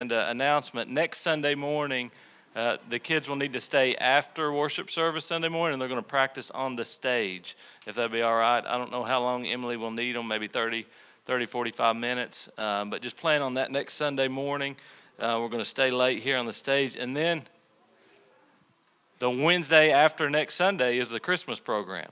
And uh, announcement next Sunday morning, uh, the kids will need to stay after worship service Sunday morning, and they're going to practice on the stage, if that'd be all right. I don't know how long Emily will need them, maybe 30, 30 45 minutes. Um, but just plan on that next Sunday morning. Uh, we're going to stay late here on the stage. And then the Wednesday after next Sunday is the Christmas program.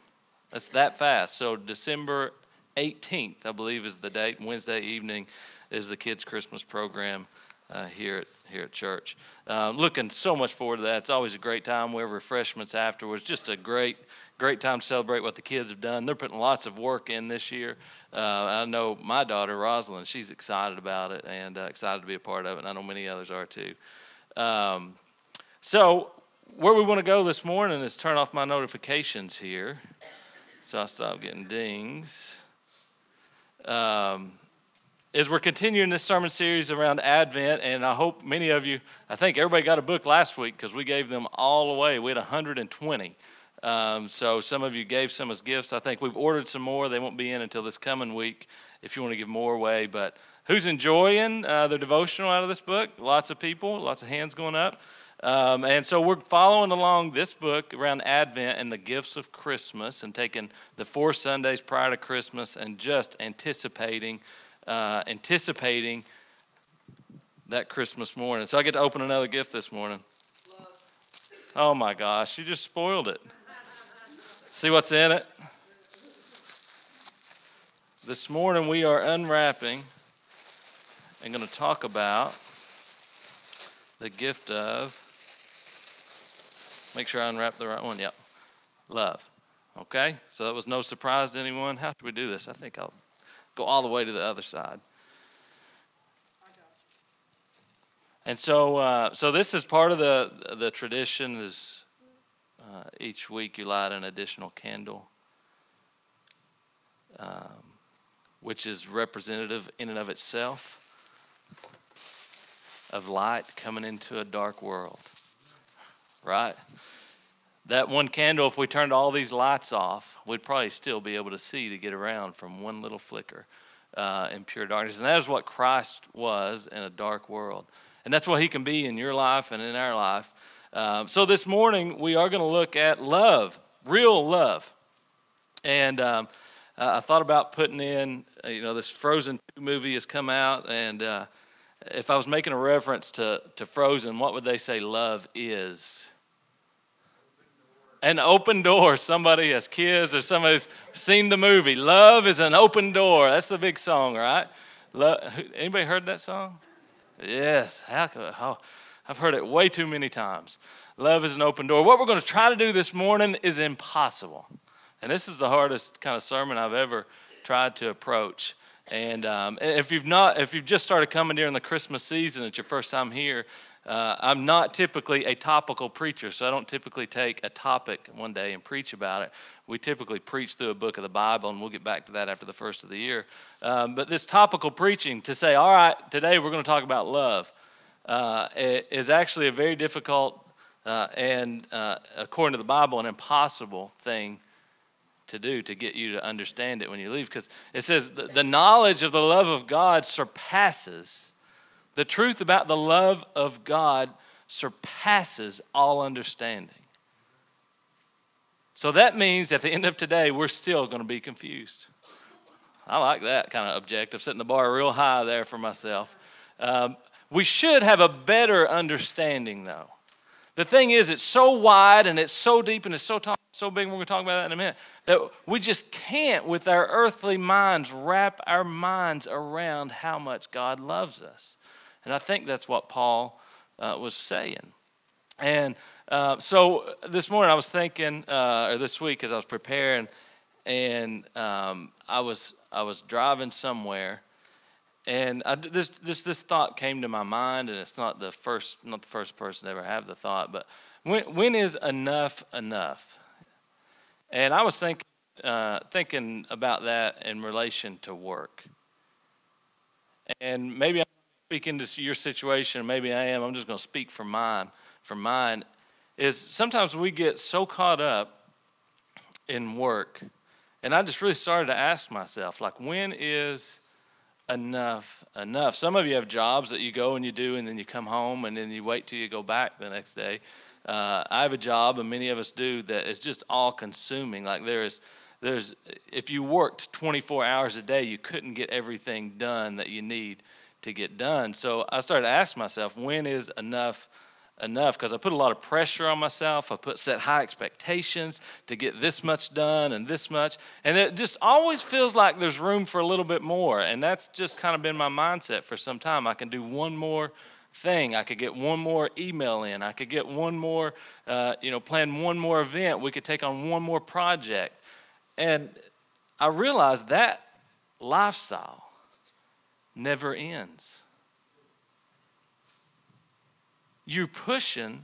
That's that fast. So December 18th, I believe, is the date. Wednesday evening is the kids' Christmas program uh, here at here at church. Uh, looking so much forward to that. It's always a great time. We have refreshments afterwards. Just a great, great time to celebrate what the kids have done. They're putting lots of work in this year. Uh, I know my daughter Rosalind. She's excited about it and uh, excited to be a part of it. And I know many others are too. Um, so where we want to go this morning is turn off my notifications here, so I stop getting dings. Um, as we're continuing this sermon series around Advent, and I hope many of you, I think everybody got a book last week because we gave them all away. We had 120. Um, so some of you gave some as gifts. I think we've ordered some more. They won't be in until this coming week if you want to give more away. But who's enjoying uh, the devotional out of this book? Lots of people, lots of hands going up. Um, and so we're following along this book around Advent and the gifts of Christmas and taking the four Sundays prior to Christmas and just anticipating uh, anticipating that Christmas morning. So I get to open another gift this morning. Oh my gosh, you just spoiled it. See what's in it? This morning we are unwrapping and going to talk about the gift of, make sure I unwrap the right one. Yep. Love. Okay? So that was no surprise to anyone. How should we do this? I think I'll go all the way to the other side. And so, uh, so this is part of the the tradition. Is uh, each week you light an additional candle, um, which is representative in and of itself of light coming into a dark world. Right. That one candle, if we turned all these lights off, we'd probably still be able to see to get around from one little flicker uh, in pure darkness. And that is what Christ was in a dark world. And that's what he can be in your life and in our life. Um, so this morning, we are going to look at love, real love. And um, I thought about putting in, uh, you know, this Frozen 2 movie has come out. And uh, if I was making a reference to, to Frozen, what would they say love is? An open door. Somebody has kids or somebody's seen the movie. Love is an open door. That's the big song, right? Love, anybody heard that song? Yes. How, oh, I've heard it way too many times. Love is an open door. What we're going to try to do this morning is impossible. And this is the hardest kind of sermon I've ever tried to approach. And um, if you've not, if you've just started coming during the Christmas season, it's your first time here. Uh, I'm not typically a topical preacher, so I don't typically take a topic one day and preach about it. We typically preach through a book of the Bible, and we'll get back to that after the first of the year. Um, but this topical preaching to say, all right, today we're going to talk about love, uh, is actually a very difficult uh, and, uh, according to the Bible, an impossible thing to do to get you to understand it when you leave. Because it says the, the knowledge of the love of God surpasses the truth about the love of God surpasses all understanding. So that means at the end of today, we're still going to be confused. I like that kind of objective, setting the bar real high there for myself. Um, we should have a better understanding, though. The thing is, it's so wide and it's so deep and it's so tall, so big, we're going to talk about that in a minute, that we just can't, with our earthly minds, wrap our minds around how much God loves us. And I think that's what Paul uh, was saying. And uh, so this morning I was thinking, uh, or this week as I was preparing, and um, I was I was driving somewhere, and I, this this this thought came to my mind, and it's not the first not the first person to ever have the thought, but when when is enough enough? And I was thinking uh, thinking about that in relation to work, and maybe speak into your situation, maybe I am, I'm just going to speak for mine, for mine, is sometimes we get so caught up in work. And I just really started to ask myself, like, when is enough enough. Some of you have jobs that you go and you do, and then you come home, and then you wait till you go back the next day. Uh, I have a job, and many of us do, that is just all consuming. Like there is, there's, if you worked 24 hours a day, you couldn't get everything done that you need to get done. So I started asking myself, when is enough? enough because I put a lot of pressure on myself. I put set high expectations to get this much done and this much. And it just always feels like there's room for a little bit more. And that's just kind of been my mindset for some time. I can do one more thing. I could get one more email in. I could get one more, uh, you know, plan one more event. We could take on one more project. And I realized that lifestyle never ends you're pushing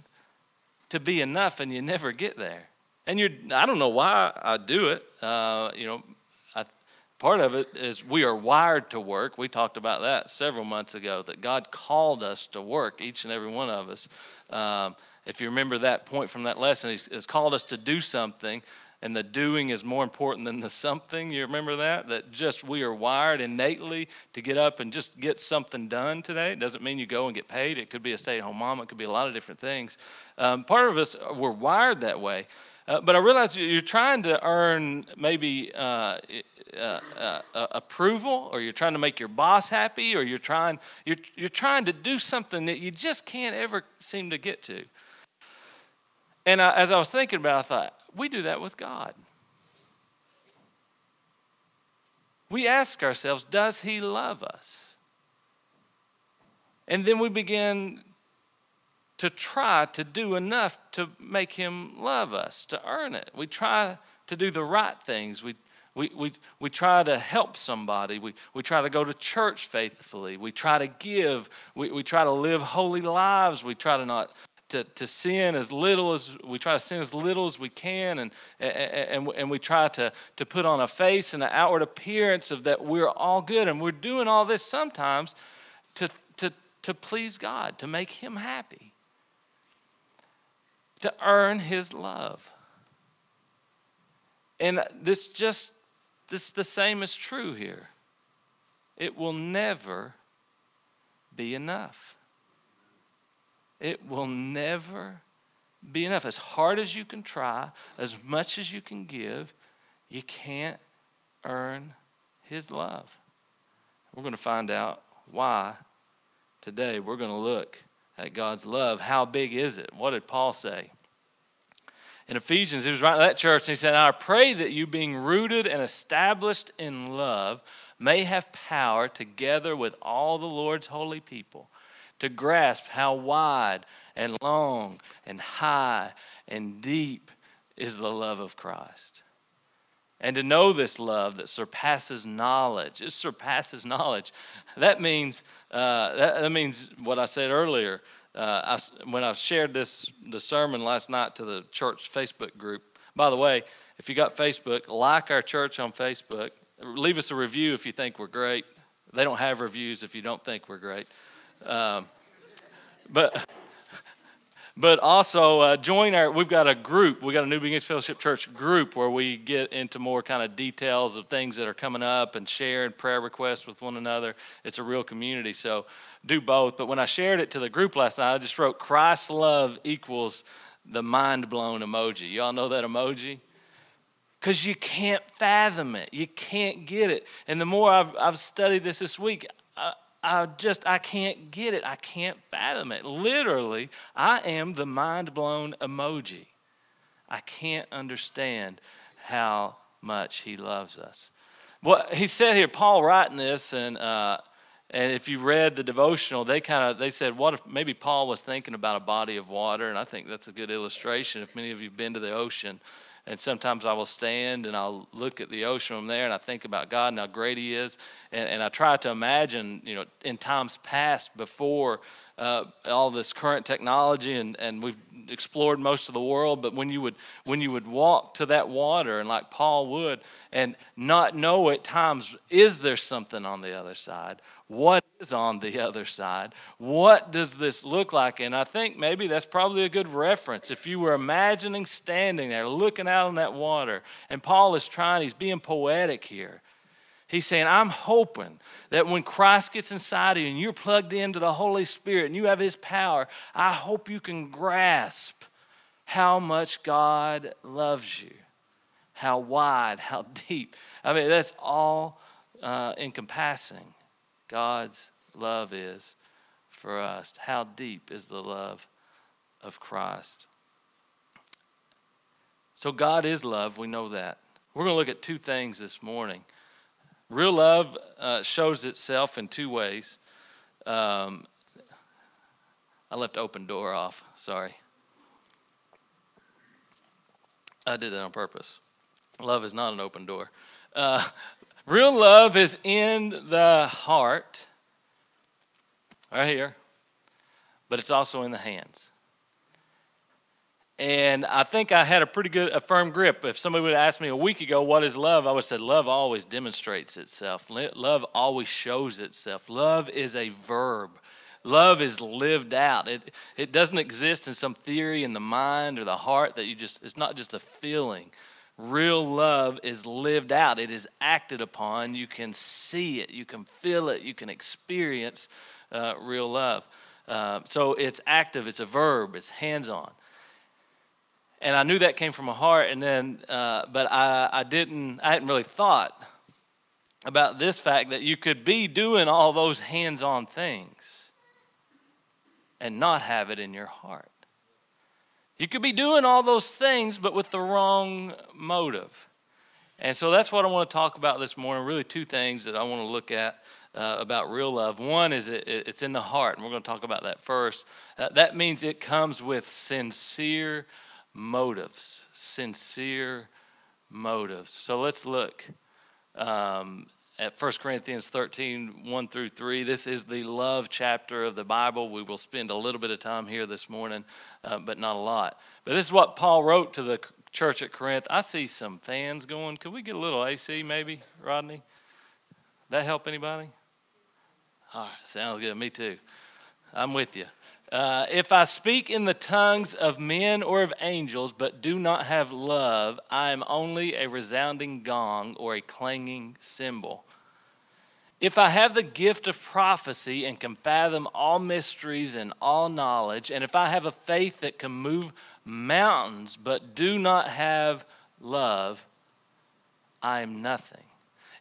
to be enough and you never get there. And you're, I don't know why I do it. Uh, you know, I, part of it is we are wired to work. We talked about that several months ago, that God called us to work, each and every one of us. Um, if you remember that point from that lesson, He's, he's called us to do something and the doing is more important than the something. You remember that? That just we are wired innately to get up and just get something done today. It doesn't mean you go and get paid. It could be a stay at home mom, it could be a lot of different things. Um, part of us, we're wired that way. Uh, but I realize you're trying to earn maybe uh, uh, uh, approval, or you're trying to make your boss happy, or you're trying you're, you're trying to do something that you just can't ever seem to get to. And I, as I was thinking about, it, I thought, we do that with God. We ask ourselves, does He love us? And then we begin to try to do enough to make Him love us, to earn it. We try to do the right things. We, we, we, we try to help somebody. We, we try to go to church faithfully. We try to give. We, we try to live holy lives. We try to not to, to sin as little as we try to sin as little as we can and, and, and we try to, to put on a face and an outward appearance of that we're all good and we're doing all this sometimes to, to, to please god to make him happy to earn his love. And this just this the same is true here. It will never be enough it will never be enough. As hard as you can try, as much as you can give, you can't earn His love. We're going to find out why today. We're going to look at God's love. How big is it? What did Paul say? In Ephesians, he was writing to that church and he said, I pray that you, being rooted and established in love, may have power together with all the Lord's holy people to grasp how wide and long and high and deep is the love of Christ. And to know this love that surpasses knowledge, it surpasses knowledge. That means uh, that, that, means what I said earlier. Uh, I, when I shared this the sermon last night to the church Facebook group. By the way, if you got Facebook, like our church on Facebook. Leave us a review if you think we're great. They don't have reviews if you don't think we're great. Um, but but also uh, join our we've got a group we've got a new beginnings fellowship church group where we get into more kind of details of things that are coming up and share and prayer requests with one another. It's a real community so do both. But when i shared it to the group last night i just wrote christ's love equals the mind blown emoji. Y'all know that emoji? Because you can't fathom it. You can't get it. And the more i've, I've studied this this week I just, I can't get it. I can't fathom it. Literally, I am the mind blown emoji. I can't understand how much he loves us. What he said here, Paul writing this, and uh, and if you read the devotional, they kind of they said, what if maybe Paul was thinking about a body of water, and I think that's a good illustration. If many of you've been to the ocean, and sometimes I will stand and I'll look at the ocean from there and I think about God and how great He is. And, and I try to imagine, you know, in times past before uh, all this current technology and, and we've explored most of the world, but when you would when you would walk to that water and like Paul would and not know at times, is there something on the other side? What is on the other side? What does this look like? And I think maybe that's probably a good reference. If you were imagining standing there looking out on that water, and Paul is trying, he's being poetic here. He's saying, I'm hoping that when Christ gets inside of you and you're plugged into the Holy Spirit and you have His power, I hope you can grasp how much God loves you, how wide, how deep. I mean, that's all uh, encompassing. God's love is for us. How deep is the love of Christ? So, God is love. We know that. We're going to look at two things this morning. Real love uh, shows itself in two ways. Um, I left open door off. Sorry. I did that on purpose. Love is not an open door. Uh, real love is in the heart, right here, but it's also in the hands. And I think I had a pretty good, a firm grip. If somebody would have asked me a week ago, what is love? I would have said, love always demonstrates itself. Love always shows itself. Love is a verb. Love is lived out. It, it doesn't exist in some theory in the mind or the heart that you just, it's not just a feeling. Real love is lived out, it is acted upon. You can see it, you can feel it, you can experience uh, real love. Uh, so it's active, it's a verb, it's hands on and I knew that came from my heart. And then, uh, but I, I didn't, I hadn't really thought about this fact that you could be doing all those hands-on things and not have it in your heart. You could be doing all those things, but with the wrong motive. And so that's what I want to talk about this morning. Really, two things that I want to look at uh, about real love. One is it, it's in the heart, and we're going to talk about that first. Uh, that means it comes with sincere motives, sincere motives. So let's look um, at 1 Corinthians 13, 1 through 3. This is the love chapter of the Bible. We will spend a little bit of time here this morning, uh, but not a lot. But this is what Paul wrote to the church at Corinth. I see some fans going. Could we get a little AC maybe, Rodney? That help anybody? All right, sounds good. Me too. I'm with you. Uh, if I speak in the tongues of men or of angels, but do not have love, I am only a resounding gong or a clanging cymbal. If I have the gift of prophecy and can fathom all mysteries and all knowledge, and if I have a faith that can move mountains, but do not have love, I am nothing.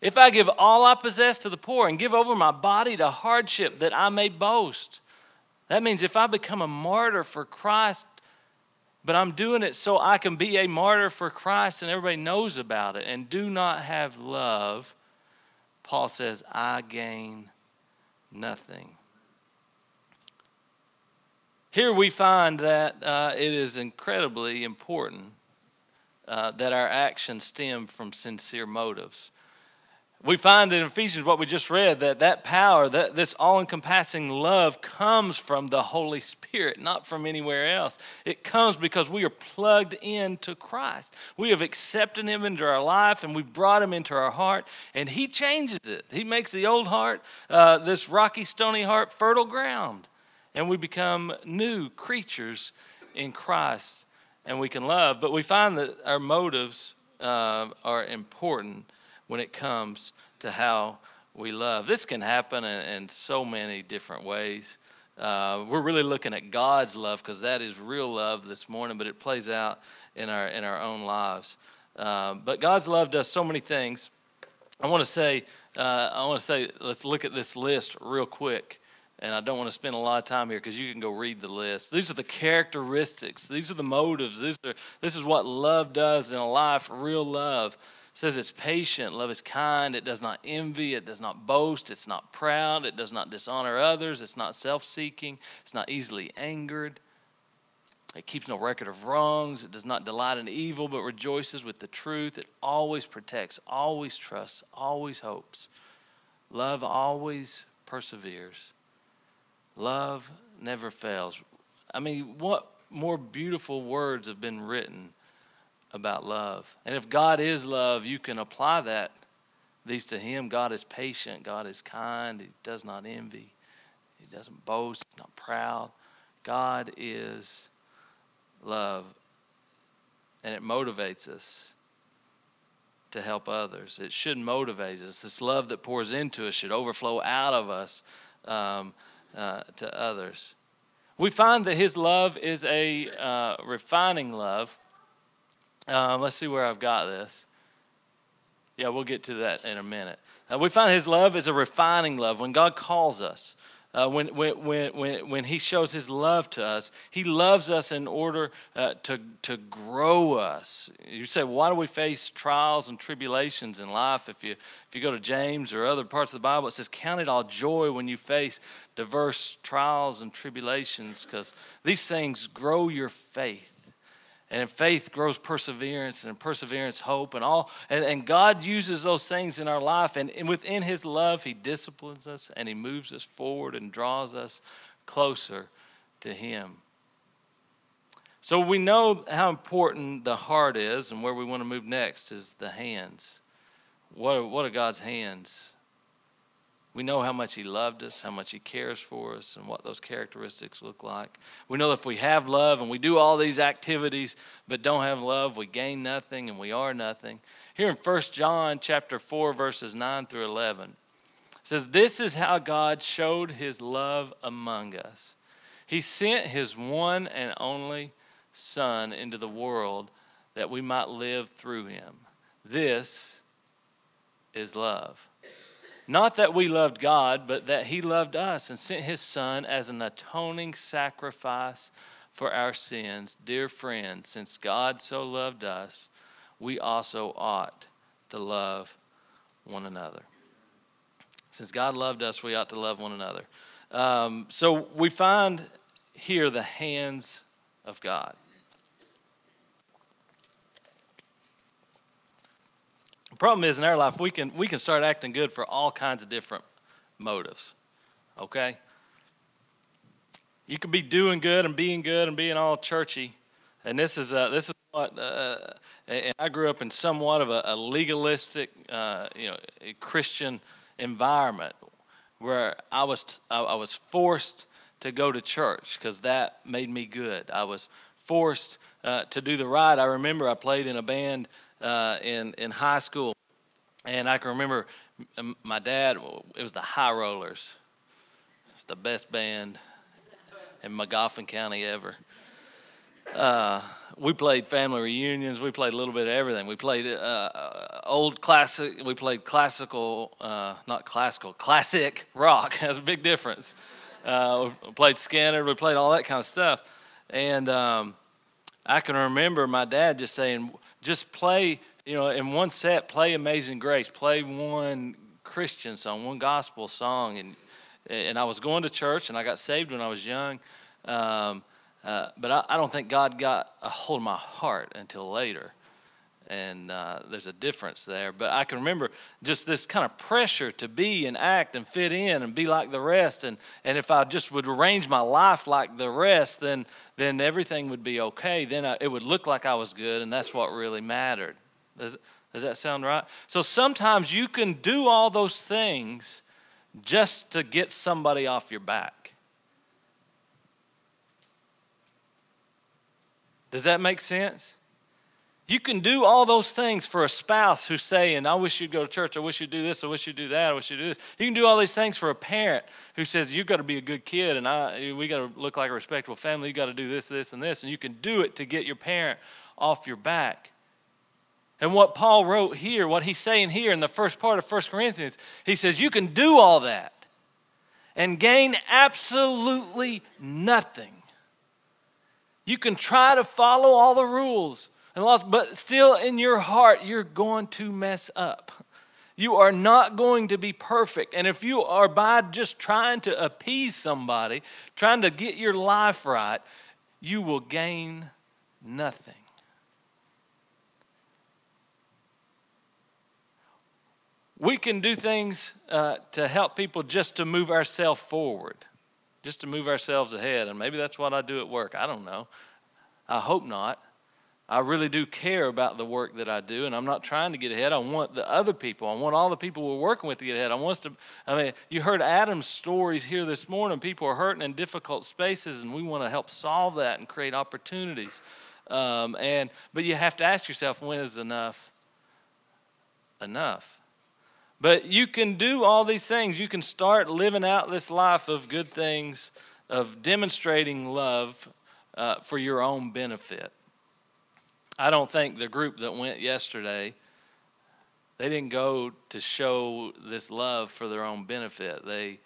If I give all I possess to the poor and give over my body to hardship that I may boast, that means if I become a martyr for Christ, but I'm doing it so I can be a martyr for Christ and everybody knows about it and do not have love, Paul says, I gain nothing. Here we find that uh, it is incredibly important uh, that our actions stem from sincere motives we find in Ephesians what we just read that that power, that this all-encompassing love comes from the Holy Spirit, not from anywhere else. It comes because we are plugged into Christ. We have accepted him into our life and we've brought him into our heart and he changes it. He makes the old heart, uh, this rocky, stony heart, fertile ground. And we become new creatures in Christ and we can love. But we find that our motives uh, are important when it comes to how we love. This can happen in, in so many different ways. Uh, we're really looking at God's love because that is real love this morning, but it plays out in our in our own lives. Uh, but God's love does so many things. I want to say, uh, I want to say, let's look at this list real quick. And I don't want to spend a lot of time here because you can go read the list. These are the characteristics. These are the motives. These are, this is what love does in a life, real love says it's patient, love is kind, it does not envy, it does not boast, it's not proud, it does not dishonor others, it's not self seeking, it's not easily angered. It keeps no record of wrongs. It does not delight in evil, but rejoices with the truth. It always protects, always trusts, always hopes. Love always perseveres. Love never fails. I mean, what more beautiful words have been written about love. And if God is love, you can apply that these to him. God is patient, God is kind, he does not envy, he doesn't boast, he's not proud. God is love. And it motivates us to help others. It should motivate us. This love that pours into us should overflow out of us um, uh, to others. We find that his love is a uh, refining love. Um, let's see where I've got this. Yeah, we'll get to that in a minute. Uh, we find his love is a refining love. When God calls us, uh, when, when, when, when, he shows his love to us, he loves us in order uh, to, to grow us. You say, why do we face trials and tribulations in life? If you, if you go to James or other parts of the Bible, it says, Count it all joy when you face diverse trials and tribulations, because these things grow your faith and in faith grows perseverance and perseverance hope and all and, and god uses those things in our life. And, and within his love he disciplines us and he moves us forward and draws us closer to him. So we know how important the heart is and where we want to move next is the hands. What are, what are god's hands we know how much He loved us, how much He cares for us, and what those characteristics look like. We know if we have love and we do all these activities but don't have love, we gain nothing and we are nothing. Here in 1 John chapter 4 verses 9 through 11 it says this is how God showed his love among us. He sent his one and only son into the world that we might live through him. This is love. Not that we loved God, but that He loved us and sent His Son as an atoning sacrifice for our sins. Dear friends, since God so loved us, we also ought to love one another. Since God loved us, we ought to love one another. Um, so we find here the hands of God. Problem is in our life we can we can start acting good for all kinds of different motives. Okay? You could be doing good and being good and being all churchy, and this is uh, this is what. Uh, and I grew up in somewhat of a, a legalistic, uh, you know, Christian environment where I was I was forced to go to church because that made me good. I was forced uh, to do the right. I remember I played in a band uh, in in high school, and I can remember my dad. It was the High Rollers. It's the best band in Magoffin County ever. Uh, we played family reunions. We played a little bit of everything. We played uh, uh old classic. We played classical, uh, not classical, classic rock. That's a big difference. Uh, we played Skynyrd. We played all that kind of stuff. And um, I can remember my dad just saying, just play, you know, in one set, play Amazing Grace, play one Christian song, one gospel song. And, and I was going to church and I got saved when I was young. Um, uh, but I, I, don't think God got a hold of my heart until later. And uh, there's a difference there. But I can remember just this kind of pressure to be and act and fit in and be like the rest. And, and if I just would arrange my life like the rest, then, then everything would be okay. Then I, it would look like I was good, and that's what really mattered. Does, does that sound right? So sometimes you can do all those things just to get somebody off your back. Does that make sense? You can do all those things for a spouse who's saying, I wish you'd go to church, I wish you'd do this, I wish you'd do that, I wish you'd do this. You can do all these things for a parent who says, You've got to be a good kid and I, we got to look like a respectable family, you got to do this, this, and this. And you can do it to get your parent off your back. And what Paul wrote here, what he's saying here in the first part of 1 Corinthians, he says, You can do all that and gain absolutely nothing. You can try to follow all the rules and laws, but still in your heart, you're going to mess up. You are not going to be perfect. And if you are by just trying to appease somebody, trying to get your life right, you will gain nothing. We can do things uh, to help people just to move ourselves forward, just to move ourselves ahead. And maybe that's what I do at work. I don't know. I hope not. I really do care about the work that I do, and I'm not trying to get ahead. I want the other people, I want all the people we're working with to get ahead. I want us to, I mean, you heard Adam's stories here this morning. People are hurting in difficult spaces, and we want to help solve that and create opportunities. Um, and but you have to ask yourself, when is enough enough. But you can do all these things. You can start living out this life of good things, of demonstrating love uh, for your own benefit. I don't think the group that went yesterday, they didn't go to show this love for their own benefit. They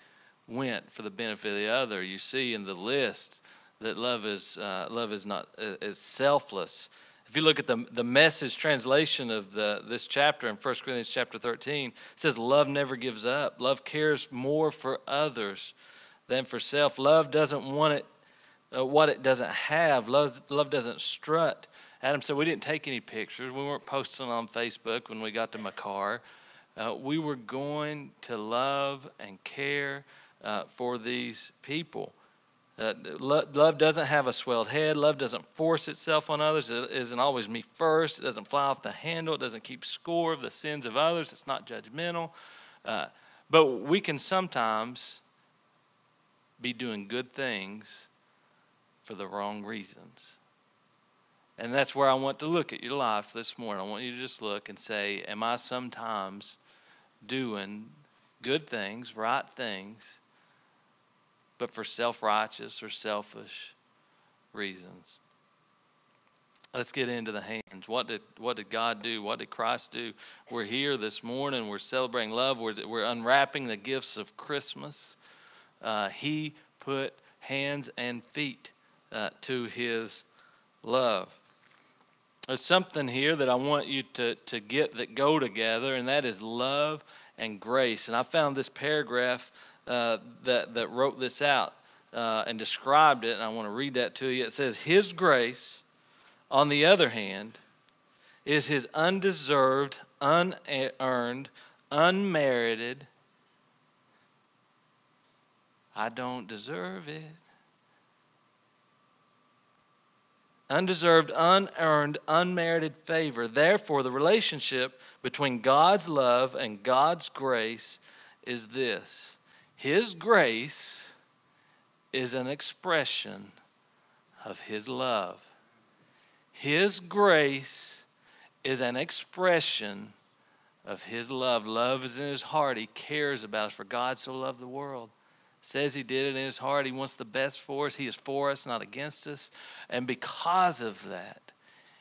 went for the benefit of the other. You see in the list that love is uh, love is not is selfless. If you look at the, the message translation of the, this chapter in 1 Corinthians chapter 13, it says, Love never gives up. Love cares more for others than for self. Love doesn't want it, uh, what it doesn't have. Love, love doesn't strut. Adam said, We didn't take any pictures. We weren't posting on Facebook when we got to my car. Uh, we were going to love and care uh, for these people. Uh, love doesn't have a swelled head. Love doesn't force itself on others. It isn't always me first. It doesn't fly off the handle. It doesn't keep score of the sins of others. It's not judgmental. Uh, but we can sometimes be doing good things for the wrong reasons. And that's where I want to look at your life this morning. I want you to just look and say, Am I sometimes doing good things, right things? but for self righteous or selfish reasons. Let's get into the hands. What did, what did God do? What did Christ do? We're here this morning. We're celebrating love. We're, we're unwrapping the gifts of Christmas. Uh, he put hands and feet uh, to his love. There's something here that I want you to, to get that go together, and that is love and grace. And I found this paragraph uh, that, that wrote this out uh, and described it, and I want to read that to you. It says, His grace, on the other hand, is His undeserved, unearned, unmerited. I don't deserve it. Undeserved, unearned, unmerited favor. Therefore, the relationship between God's love and God's grace is this his grace is an expression of His love. His grace is an expression of His love. Love is in His heart. He cares about us. For God so loved the world. Says He did it in His heart. He wants the best for us. He is for us, not against us. And because of that,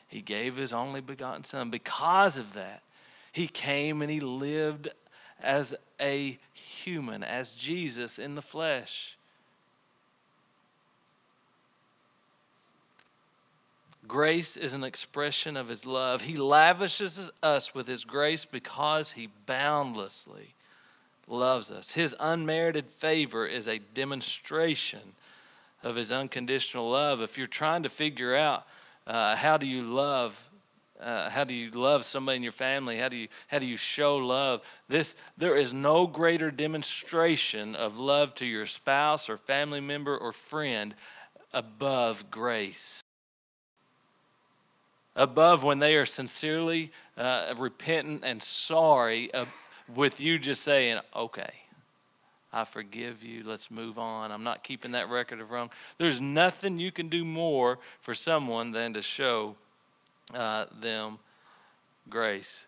He gave His only begotten Son. Because of that, He came and He lived as a human, as Jesus in the flesh. Grace is an expression of his love. He lavishes us with his grace because he boundlessly loves us. His unmerited favor is a demonstration of his unconditional love. If you're trying to figure out uh, how do you love uh, how do you love somebody in your family? How do you how do you show love? This there is no greater demonstration of love to your spouse or family member or friend above grace. Above when they are sincerely uh, repentant and sorry with you just saying, "Okay, I forgive you. Let's move on. I'm not keeping that record of wrong." There's nothing you can do more for someone than to show uh, them grace.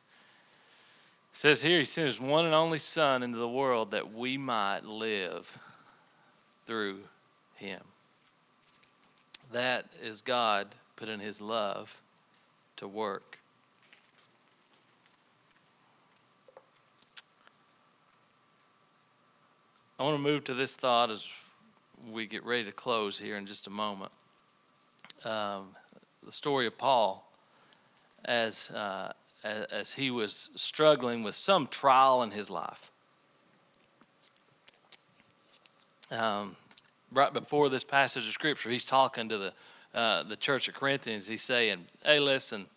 It says here, He sent His one and only Son into the world that we might live through Him. That is God putting His love to work. I want to move to this thought as we get ready to close here in just a moment. Um, the story of Paul as, uh, as he was struggling with some trial in his life. Um, right before this passage of scripture, he's talking to the uh, the church of Corinthians. He's saying, "Hey, listen,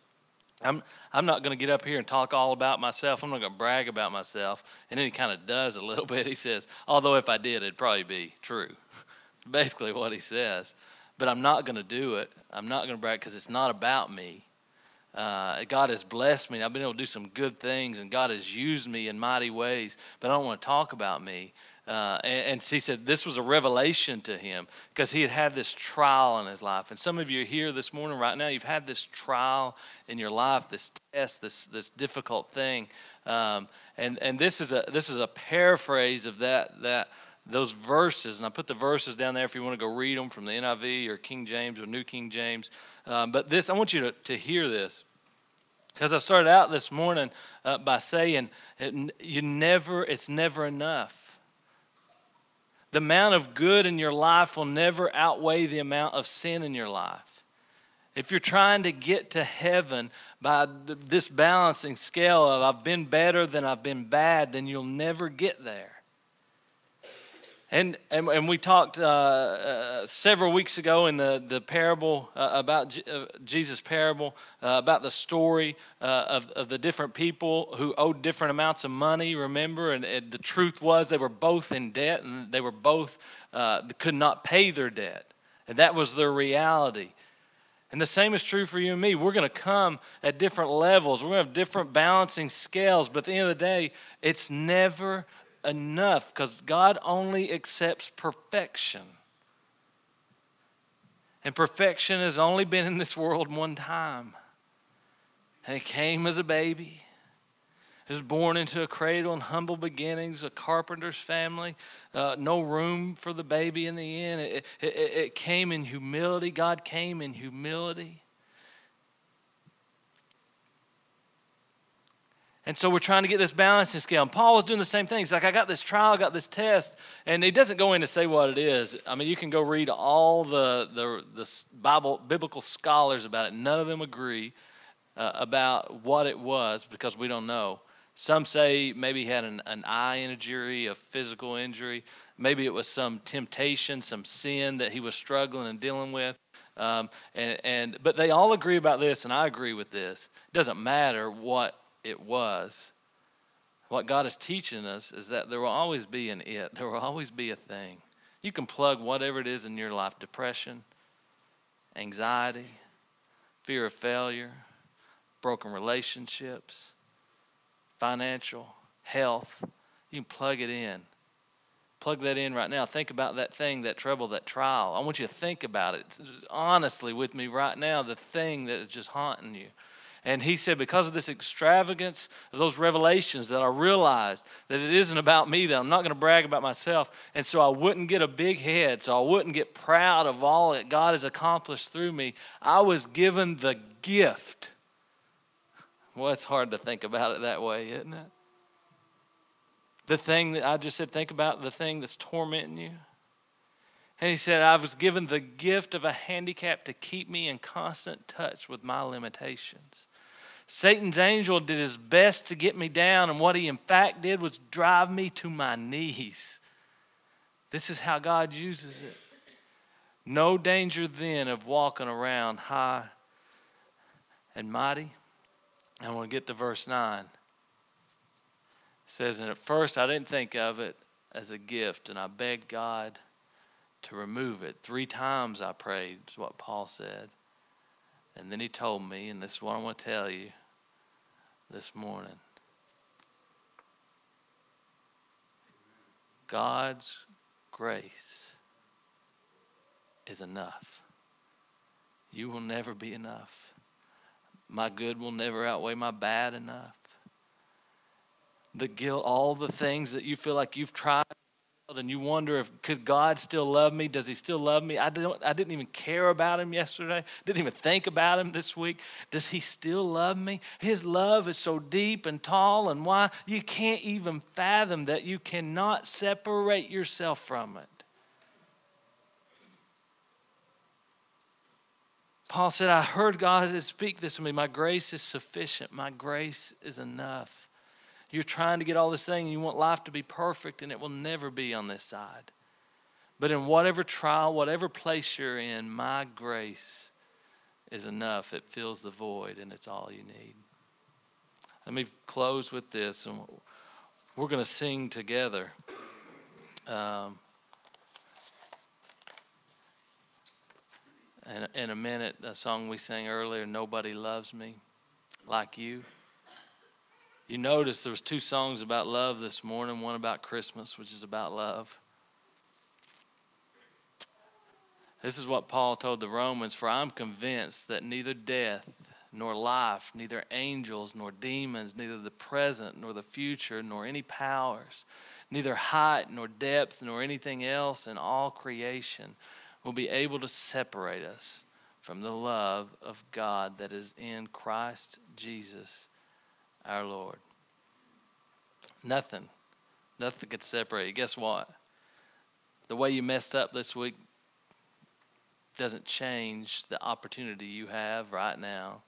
I'm I'm not going to get up here and talk all about myself. I'm not going to brag about myself." And then he kind of does a little bit. He says, "Although if I did, it'd probably be true." Basically, what he says. But I'm not going to do it. I'm not going to brag because it's not about me. Uh, God has blessed me. I've been able to do some good things, and God has used me in mighty ways. But I don't want to talk about me. Uh, and, and he said this was a revelation to him because he had had this trial in his life. And some of you are here this morning, right now, you've had this trial in your life, this test, this, this difficult thing. Um, and and this, is a, this is a paraphrase of that, that, those verses. And I put the verses down there if you want to go read them from the NIV or King James or New King James. Um, but this, I want you to, to hear this. Because I started out this morning uh, by saying, it, you never, it's never enough. The amount of good in your life will never outweigh the amount of sin in your life. If you're trying to get to heaven by this balancing scale of I've been better than I've been bad, then you'll never get there. And, and, and we talked uh, uh, several weeks ago in the, the parable uh, about G- uh, Jesus' parable, uh, about the story uh, of, of the different people who owed different amounts of money, remember? And, and the truth was they were both in debt and they were both, could not pay their debt. And that was their reality. And the same is true for you and me. We're going to come at different levels, we're going to have different balancing scales, but at the end of the day, it's never enough because God only accepts perfection. And perfection has only been in this world one time. And it came as a baby. It was born into a cradle and humble beginnings, a carpenter's family, uh, no room for the baby in the inn. It, it, it came in humility. God came in humility. And so we're trying to get this balancing scale. And Paul was doing the same thing. He's like, I got this trial, I got this test. And he doesn't go in to say what it is. I mean, you can go read all the, the, the Bible, biblical scholars about it. None of them agree uh, about what it was because we don't know. Some say maybe he had an, an eye injury, a physical injury. Maybe it was some temptation, some sin that he was struggling and dealing with. Um, and, and, but they all agree about this, and I agree with this. It doesn't matter what it was. What God is teaching us is that there will always be an it, there will always be a thing. You can plug whatever it is in your life depression, anxiety, fear of failure, broken relationships, financial, health. You can plug it in. Plug that in right now. Think about that thing, that trouble, that trial. I want you to think about it honestly with me right now, the thing that is just haunting you. And he said, because of this extravagance of those revelations, that I realized that it isn't about me, that I'm not going to brag about myself. And so I wouldn't get a big head, so I wouldn't get proud of all that God has accomplished through me. I was given the gift. Well, it's hard to think about it that way, isn't it? The thing that I just said, think about the thing that's tormenting you. And he said, I was given the gift of a handicap to keep me in constant touch with my limitations. Satan's angel did his best to get me down, and what he in fact did was drive me to my knees. This is how God uses it. No danger then of walking around high and mighty. Want to get to verse 9. It says, And at first I didn't think of it as a gift, and I begged God to remove it. Three times I prayed, is what Paul said. And then he told me, and this is what I want to tell you this morning. God's grace is enough. You will never be enough. My good will never outweigh my bad enough. The guilt, all the things that you feel like you've tried and you wonder if could God still love me? Does he still love me? I don't I didn't even care about him yesterday. Didn't even think about him this week. Does he still love me? His love is so deep and tall and why you can't even fathom that you cannot separate yourself from it. Paul said, I heard God speak this to me. My grace is sufficient. My grace is enough. You're trying to get all this thing and you want life to be perfect, and it will never be on this side. But in whatever trial, whatever place you're in, my grace is enough. It fills the void, and it's all you need. Let me close with this, and we're going to sing together. Um, in, in a minute, a song we sang earlier, Nobody Loves Me Like You. You notice there was two songs about love this morning, one about Christmas, which is about love. This is what Paul told the Romans For I'm convinced that neither death nor life, neither angels nor demons, neither the present nor the future, nor any powers, neither height nor depth nor anything else in all creation will be able to separate us from the love of God that is in Christ Jesus our Lord. Nothing, nothing could separate you. Guess what? The way you messed up this week doesn't change the opportunity you have right now.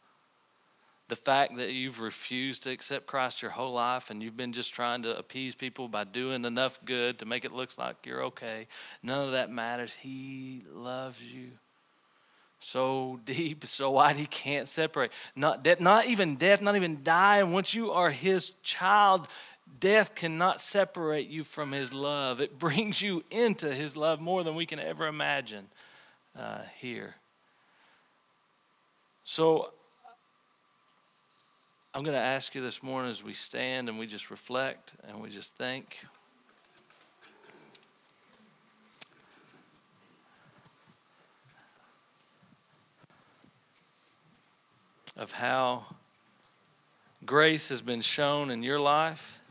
The fact that you've refused to accept Christ your whole life and you've been just trying to appease people by doing enough good to make it look like you're okay, none of that matters. He loves you so deep, so wide he can't separate. Not death, not even death, not even dying. Once you are his child, death cannot separate you from his love. It brings you into his love more than we can ever imagine uh, here. So I'm going to ask you this morning as we stand and we just reflect and we just think. Of how grace has been shown in your life.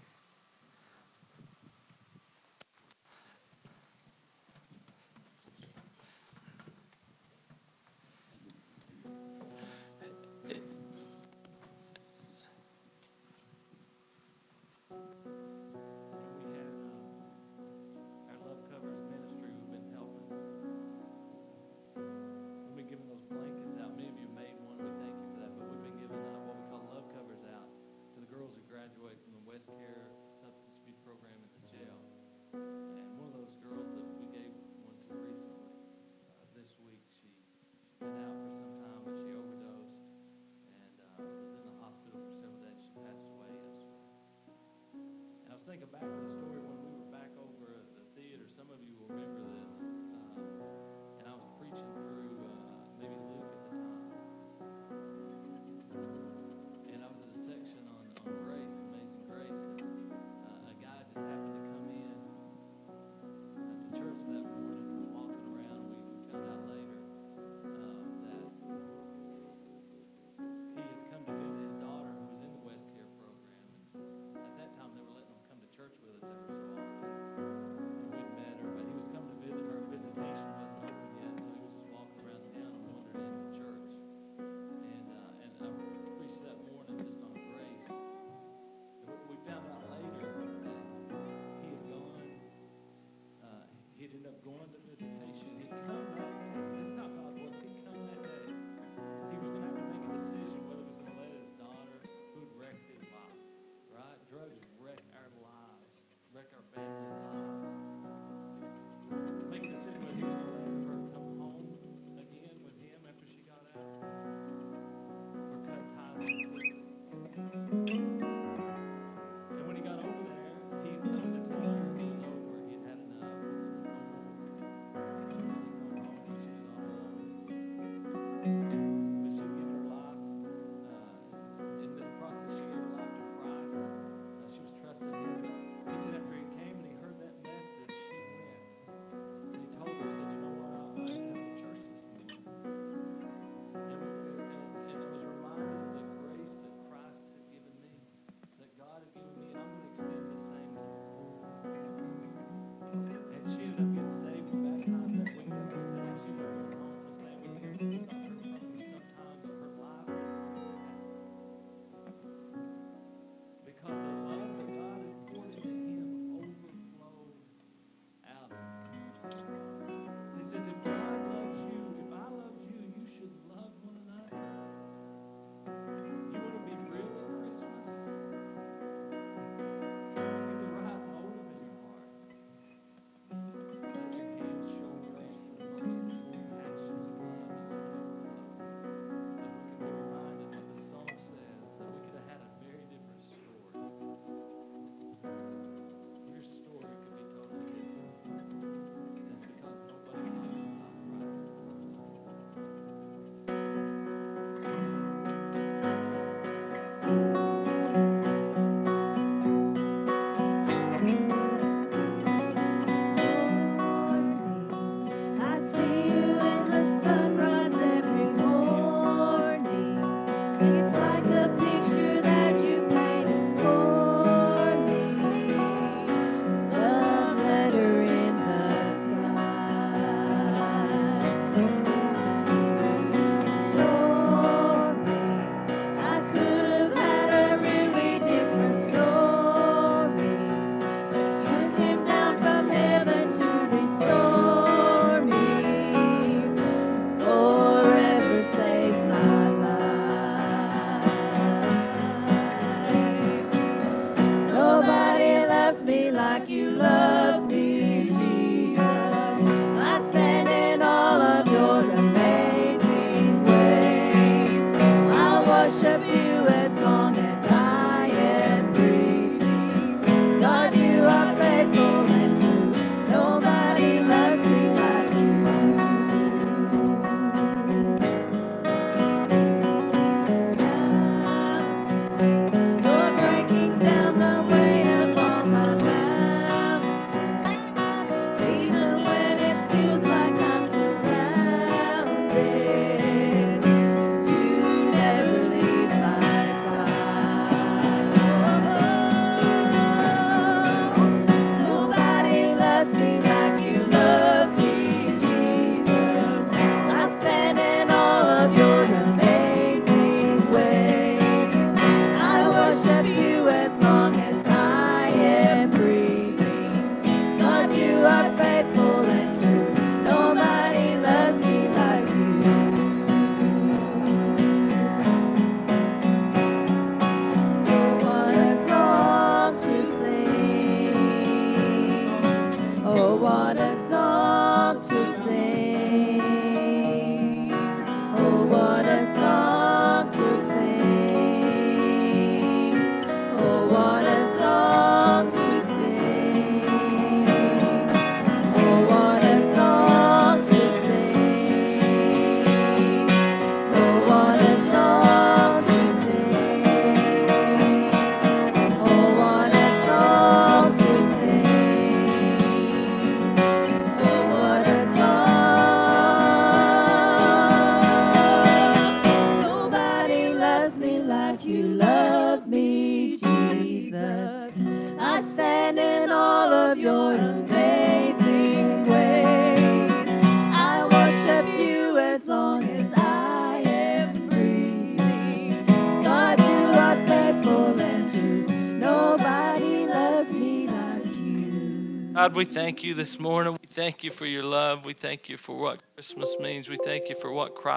God, we thank you this morning. We thank you for your love. We thank you for what Christmas means. We thank you for what Christ.